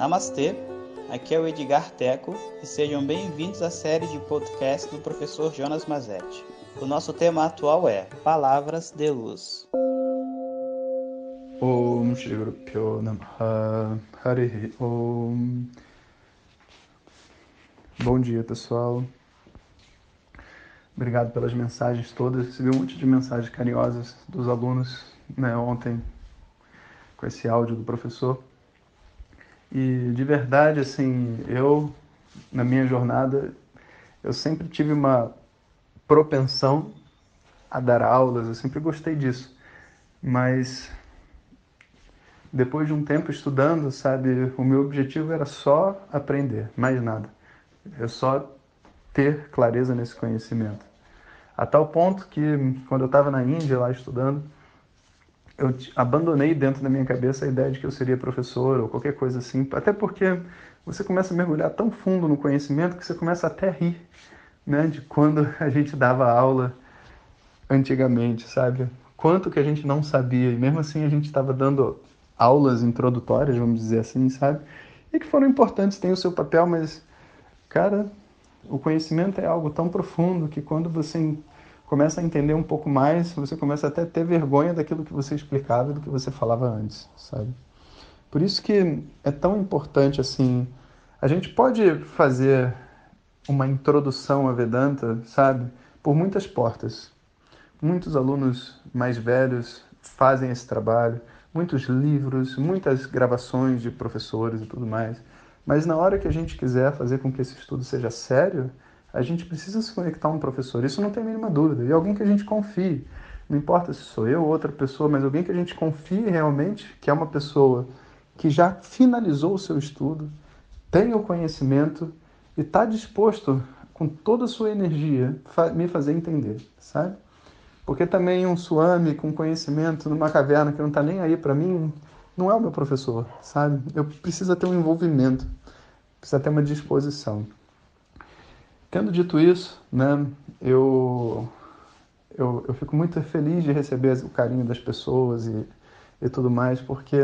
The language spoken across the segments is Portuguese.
Namastê, aqui é o Edgar Teco e sejam bem-vindos à série de podcast do professor Jonas Mazetti. O nosso tema atual é Palavras de Luz. Om Shri Guru Harihi Om Bom dia, pessoal. Obrigado pelas mensagens todas. Recebi um monte de mensagens carinhosas dos alunos né, ontem com esse áudio do professor. E de verdade, assim, eu, na minha jornada, eu sempre tive uma propensão a dar aulas, eu sempre gostei disso. Mas depois de um tempo estudando, sabe, o meu objetivo era só aprender, mais nada. É só ter clareza nesse conhecimento. A tal ponto que, quando eu estava na Índia, lá estudando, eu abandonei dentro da minha cabeça a ideia de que eu seria professor ou qualquer coisa assim, até porque você começa a mergulhar tão fundo no conhecimento que você começa até a rir, né, de quando a gente dava aula antigamente, sabe? Quanto que a gente não sabia e mesmo assim a gente estava dando aulas introdutórias, vamos dizer assim, sabe? E que foram importantes, têm o seu papel, mas cara, o conhecimento é algo tão profundo que quando você começa a entender um pouco mais, você começa até a ter vergonha daquilo que você explicava, do que você falava antes, sabe? Por isso que é tão importante assim, a gente pode fazer uma introdução a Vedanta, sabe? Por muitas portas. Muitos alunos mais velhos fazem esse trabalho, muitos livros, muitas gravações de professores e tudo mais. Mas na hora que a gente quiser fazer com que esse estudo seja sério, a gente precisa se conectar a um professor, isso não tem a mínima dúvida. E alguém que a gente confie. Não importa se sou eu ou outra pessoa, mas alguém que a gente confie realmente, que é uma pessoa que já finalizou o seu estudo, tem o conhecimento e está disposto, com toda a sua energia, me fazer entender, sabe? Porque também um suame com conhecimento numa caverna que não está nem aí para mim, não é o meu professor, sabe? Eu preciso ter um envolvimento, precisa ter uma disposição. Tendo dito isso, né, eu, eu, eu fico muito feliz de receber o carinho das pessoas e, e tudo mais, porque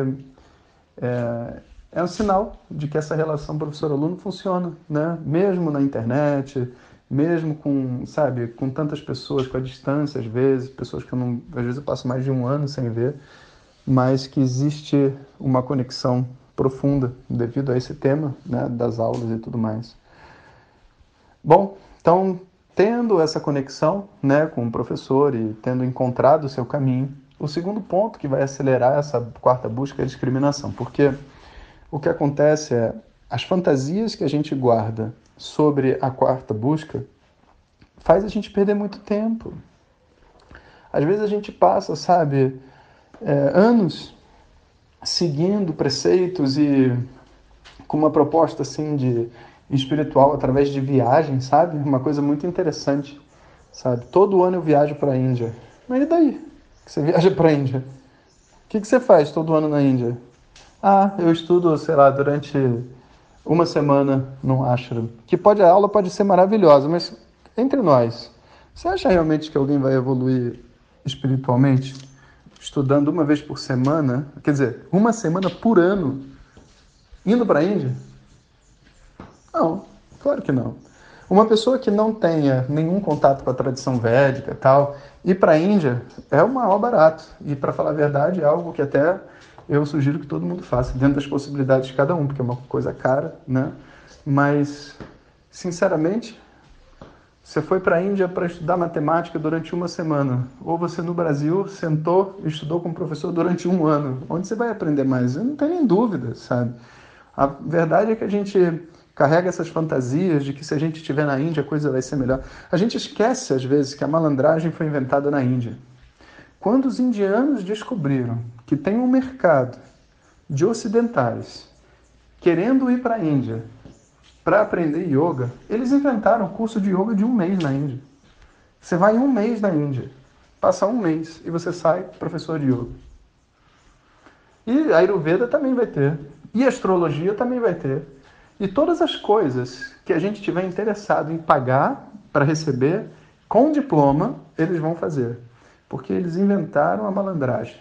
é, é um sinal de que essa relação professor-aluno funciona, né? Mesmo na internet, mesmo com, sabe, com tantas pessoas, com a distância às vezes, pessoas que eu não, às vezes eu passo mais de um ano sem ver, mas que existe uma conexão profunda devido a esse tema, né, das aulas e tudo mais. Bom, então, tendo essa conexão né, com o professor e tendo encontrado o seu caminho, o segundo ponto que vai acelerar essa quarta busca é a discriminação, porque o que acontece é as fantasias que a gente guarda sobre a quarta busca faz a gente perder muito tempo. Às vezes a gente passa, sabe, é, anos seguindo preceitos e com uma proposta assim de espiritual através de viagem, sabe? Uma coisa muito interessante, sabe? Todo ano eu viajo para a Índia. Mas e daí? Que você viaja para a Índia? O que, que você faz todo ano na Índia? Ah, eu estudo, sei lá, durante uma semana num ashram. Que pode a aula pode ser maravilhosa, mas entre nós, você acha realmente que alguém vai evoluir espiritualmente estudando uma vez por semana? Quer dizer, uma semana por ano indo para a Índia? Não, claro que não. Uma pessoa que não tenha nenhum contato com a tradição védica e tal, ir para a Índia é o maior barato. E, para falar a verdade, é algo que até eu sugiro que todo mundo faça, dentro das possibilidades de cada um, porque é uma coisa cara, né? Mas, sinceramente, você foi para a Índia para estudar matemática durante uma semana, ou você no Brasil sentou e estudou com o professor durante um ano. Onde você vai aprender mais? Eu não tenho nem dúvida, sabe? A verdade é que a gente carrega essas fantasias de que se a gente estiver na Índia a coisa vai ser melhor. A gente esquece às vezes que a malandragem foi inventada na Índia. Quando os indianos descobriram que tem um mercado de ocidentais querendo ir para a Índia para aprender yoga, eles inventaram o curso de yoga de um mês na Índia. Você vai um mês na Índia, passa um mês e você sai professor de yoga. E a Ayurveda também vai ter. E astrologia também vai ter. E todas as coisas que a gente tiver interessado em pagar para receber, com diploma, eles vão fazer. Porque eles inventaram a malandragem.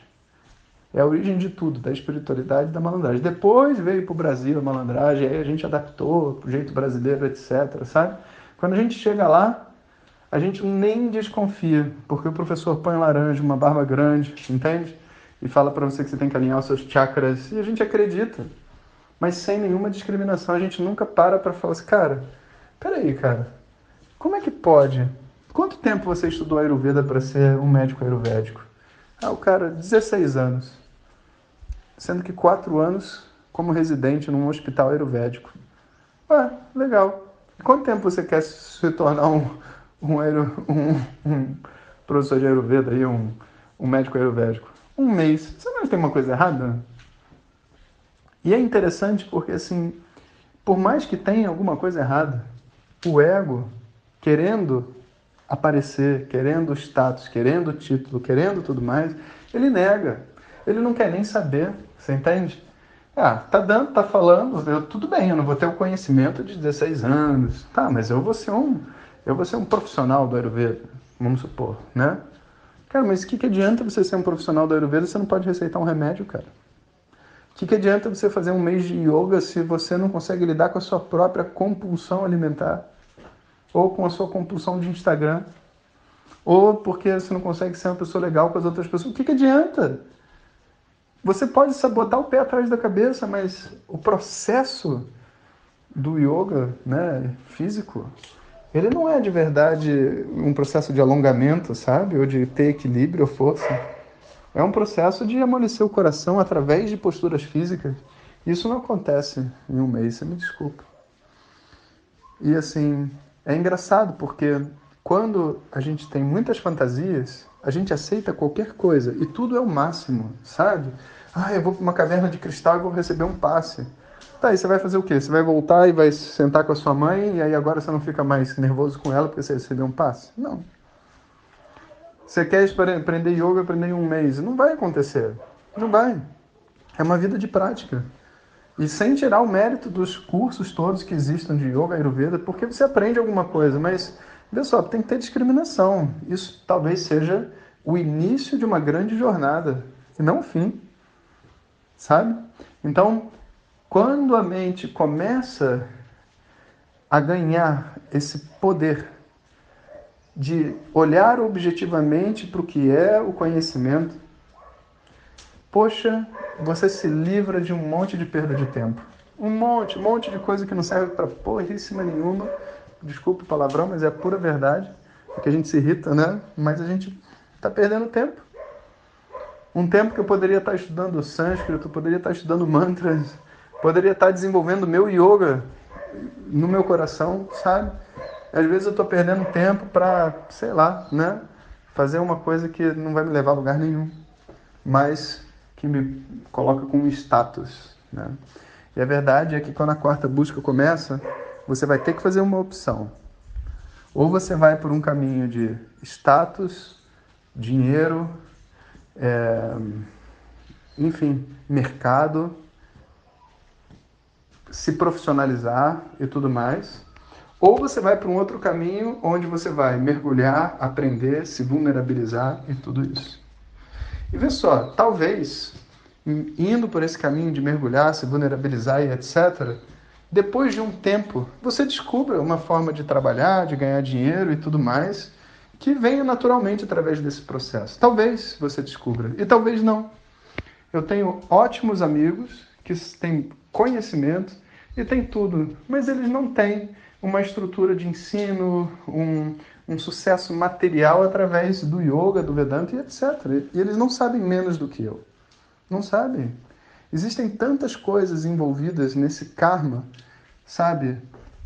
É a origem de tudo, da espiritualidade da malandragem. Depois veio para o Brasil a malandragem, aí a gente adaptou para o jeito brasileiro, etc. Sabe? Quando a gente chega lá, a gente nem desconfia, porque o professor põe laranja, uma barba grande, entende? E fala para você que você tem que alinhar os seus chakras, e a gente acredita. Mas sem nenhuma discriminação, a gente nunca para para falar assim, cara, peraí, cara, como é que pode? Quanto tempo você estudou Ayurveda para ser um médico ayurvédico? Ah, o cara, 16 anos. Sendo que 4 anos como residente num hospital ayurvédico. Ah, legal. Quanto tempo você quer se tornar um, um, um, um professor de Ayurveda aí, um, um médico ayurvédico? Um mês. Você não tem uma coisa errada? E é interessante porque, assim, por mais que tenha alguma coisa errada, o ego, querendo aparecer, querendo status, querendo título, querendo tudo mais, ele nega. Ele não quer nem saber, você entende? Ah, tá dando, tá falando, eu, tudo bem, eu não vou ter o conhecimento de 16 anos. Tá, mas eu vou ser um, eu vou ser um profissional do Ayurveda, vamos supor, né? Cara, mas o que, que adianta você ser um profissional do Ayurveda se você não pode receitar um remédio, cara? O que, que adianta você fazer um mês de yoga se você não consegue lidar com a sua própria compulsão alimentar? ou com a sua compulsão de Instagram, ou porque você não consegue ser uma pessoa legal com as outras pessoas. O que, que adianta? Você pode sabotar o pé atrás da cabeça, mas o processo do yoga né, físico, ele não é de verdade um processo de alongamento, sabe? Ou de ter equilíbrio ou força. É um processo de amolecer o coração através de posturas físicas. Isso não acontece em um mês, você me desculpa. E assim, é engraçado porque quando a gente tem muitas fantasias, a gente aceita qualquer coisa e tudo é o máximo, sabe? Ah, eu vou para uma caverna de cristal e vou receber um passe. Tá, e você vai fazer o quê? Você vai voltar e vai sentar com a sua mãe e aí agora você não fica mais nervoso com ela porque você recebeu um passe? Não. Você quer aprender yoga, aprender em um mês? Não vai acontecer. Não vai. É uma vida de prática. E sem tirar o mérito dos cursos todos que existem de yoga, ayurveda, porque você aprende alguma coisa, mas vê só, tem que ter discriminação. Isso talvez seja o início de uma grande jornada e não o fim. Sabe? Então, quando a mente começa a ganhar esse poder de olhar objetivamente para o que é o conhecimento, poxa, você se livra de um monte de perda de tempo. Um monte, um monte de coisa que não serve para porríssima nenhuma. Desculpe o palavrão, mas é a pura verdade. Porque a gente se irrita, né? Mas a gente está perdendo tempo. Um tempo que eu poderia estar estudando sânscrito, poderia estar estudando mantras, poderia estar desenvolvendo meu yoga no meu coração, sabe? Às vezes eu estou perdendo tempo para, sei lá, né? Fazer uma coisa que não vai me levar a lugar nenhum. Mas que me coloca com status. Né? E a verdade é que quando a quarta busca começa, você vai ter que fazer uma opção. Ou você vai por um caminho de status, dinheiro, é, enfim, mercado, se profissionalizar e tudo mais. Ou você vai para um outro caminho onde você vai mergulhar, aprender, se vulnerabilizar e tudo isso. E vê só, talvez, indo por esse caminho de mergulhar, se vulnerabilizar e etc., depois de um tempo, você descubra uma forma de trabalhar, de ganhar dinheiro e tudo mais, que venha naturalmente através desse processo. Talvez você descubra, e talvez não. Eu tenho ótimos amigos que têm conhecimento e têm tudo, mas eles não têm uma estrutura de ensino, um, um sucesso material através do yoga, do Vedanta e etc. E eles não sabem menos do que eu. Não sabem. Existem tantas coisas envolvidas nesse karma, sabe?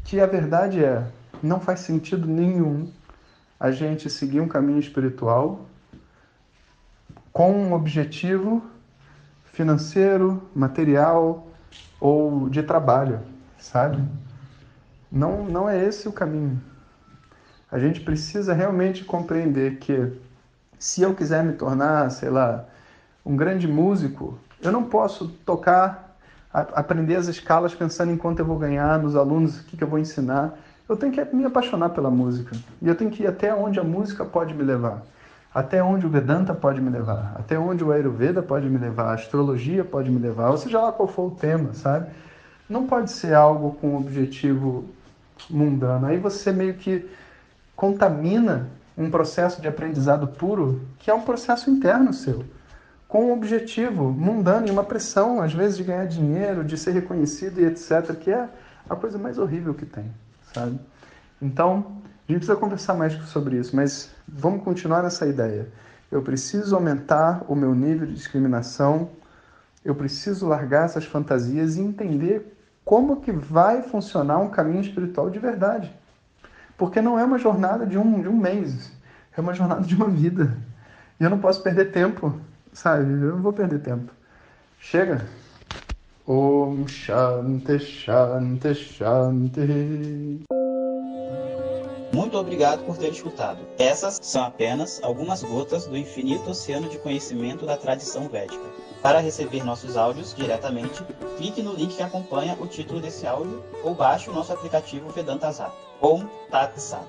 Que a verdade é, não faz sentido nenhum a gente seguir um caminho espiritual com um objetivo financeiro, material ou de trabalho, sabe? Não, não é esse o caminho. A gente precisa realmente compreender que se eu quiser me tornar, sei lá, um grande músico, eu não posso tocar, aprender as escalas pensando em quanto eu vou ganhar nos alunos, o que, que eu vou ensinar. Eu tenho que me apaixonar pela música. E eu tenho que ir até onde a música pode me levar. Até onde o Vedanta pode me levar? Até onde o Ayurveda pode me levar? A astrologia pode me levar? Ou seja lá qual for o tema, sabe? Não pode ser algo com objetivo mundano. Aí você meio que contamina um processo de aprendizado puro, que é um processo interno seu, com um objetivo mundano e uma pressão, às vezes, de ganhar dinheiro, de ser reconhecido e etc., que é a coisa mais horrível que tem, sabe? Então, a gente precisa conversar mais sobre isso, mas vamos continuar nessa ideia. Eu preciso aumentar o meu nível de discriminação, eu preciso largar essas fantasias e entender como que vai funcionar um caminho espiritual de verdade. Porque não é uma jornada de um, de um mês, é uma jornada de uma vida. E eu não posso perder tempo, sabe? Eu não vou perder tempo. Chega. Om Shanti Shanti Shanti. Muito obrigado por ter escutado. Essas são apenas algumas gotas do infinito oceano de conhecimento da tradição védica. Para receber nossos áudios diretamente, clique no link que acompanha o título desse áudio ou baixe o nosso aplicativo Vedanta Zap. Om Tat Sat.